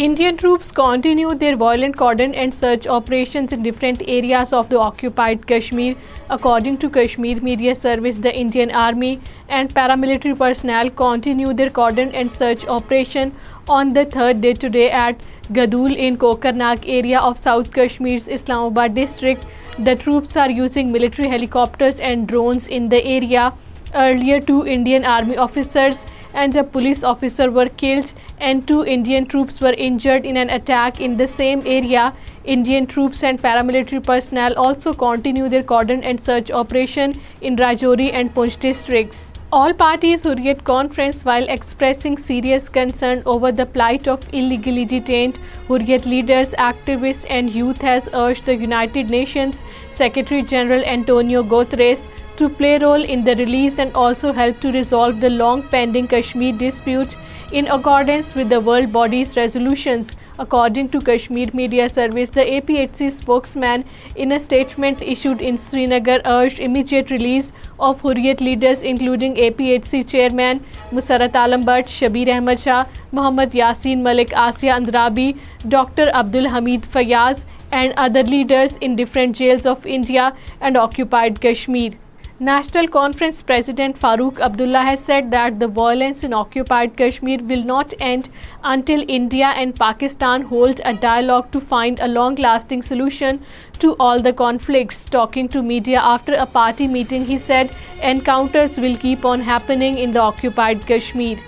Indian troops continued their violent cordon and search operations in different areas of the occupied Kashmir. According to Kashmir Media Service, the Indian Army and paramilitary personnel continued their cordon and search operation on the third day today at Gadul in Kokarnag area of South Kashmir's Islamabad district. The troops are using military helicopters and drones in the area. Earlier, two Indian Army officers and a police officer were killed and 2 Indian troops were injured in an attack in the same area. Indian troops and paramilitary personnel also continue their cordon and search operation in Rajouri and Poonch districts. All parties who read conference while expressing serious concern over the plight of illegally detained Hurriyet leaders, activists and youth has urged the United Nations Secretary General Antonio Guterres to play a role in the release and also help to resolve the long-pending Kashmir dispute in accordance with the world body's resolutions. According to Kashmir Media Service, the APHC spokesman in a statement issued in Srinagar urged immediate release of Hurriyat leaders including APHC chairman Musarrat Alam Bhatt, Shabir Ahmad Shah, Mohammad Yasin Malik, Asiya Andrabi, Dr. Abdul Hamid Fayyaz and other leaders in different jails of India and occupied Kashmir. National Conference President Farooq Abdullah has said that the violence in occupied Kashmir will not end until India and Pakistan hold a dialogue to find a long-lasting solution to all the conflicts. Talking to media after a party meeting, he said encounters will keep on happening in the occupied Kashmir.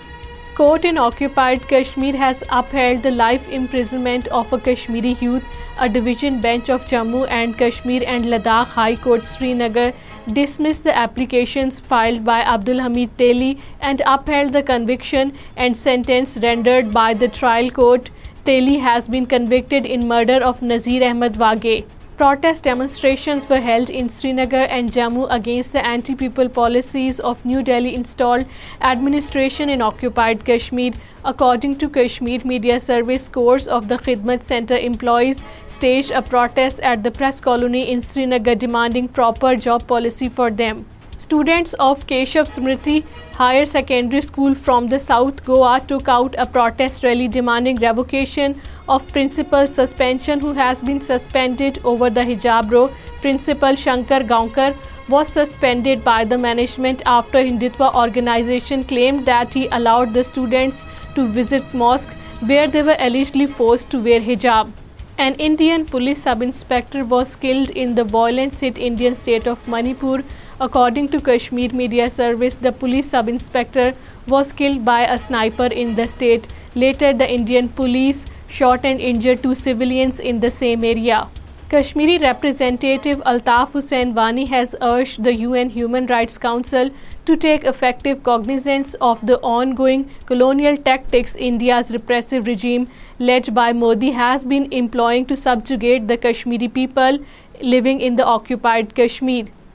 Court in occupied Kashmir has upheld the life imprisonment of a Kashmiri youth. A division bench of Jammu and Kashmir and Ladakh High Court Srinagar dismissed the applications filed by Abdul Hamid Teli and upheld the conviction and sentence rendered by the trial court. Teli has been convicted in murder of Nazir Ahmad Waghe. Protest demonstrations were held in Srinagar and Jammu against the anti-people policies of New Delhi installed administration in occupied Kashmir. According to Kashmir Media Service, scores of the Khidmat Center employees staged a protest at the press colony in Srinagar demanding proper job policy for them. Students of Keshav Smriti Higher Secondary School from the South Goa took out a protest rally demanding revocation of Principal suspension, who has been suspended over the hijab row. Principal Shankar Gaonkar was suspended by the management after Hindutva organization claimed that he allowed the students to visit mosque where they were allegedly forced to wear hijab. An Indian police sub-inspector was killed in the violence hit Indian state of Manipur According to Kashmir Media Service, the police sub-inspector was killed by a sniper in the state. Later, the Indian police shot and injured two civilians in the same area. Kashmiri representative Altaf Hussain Wani has urged the UN Human Rights Council to take effective cognizance of the ongoing colonial tactics India's repressive regime led by Modi has been employing to subjugate the Kashmiri people living in the occupied Kashmir.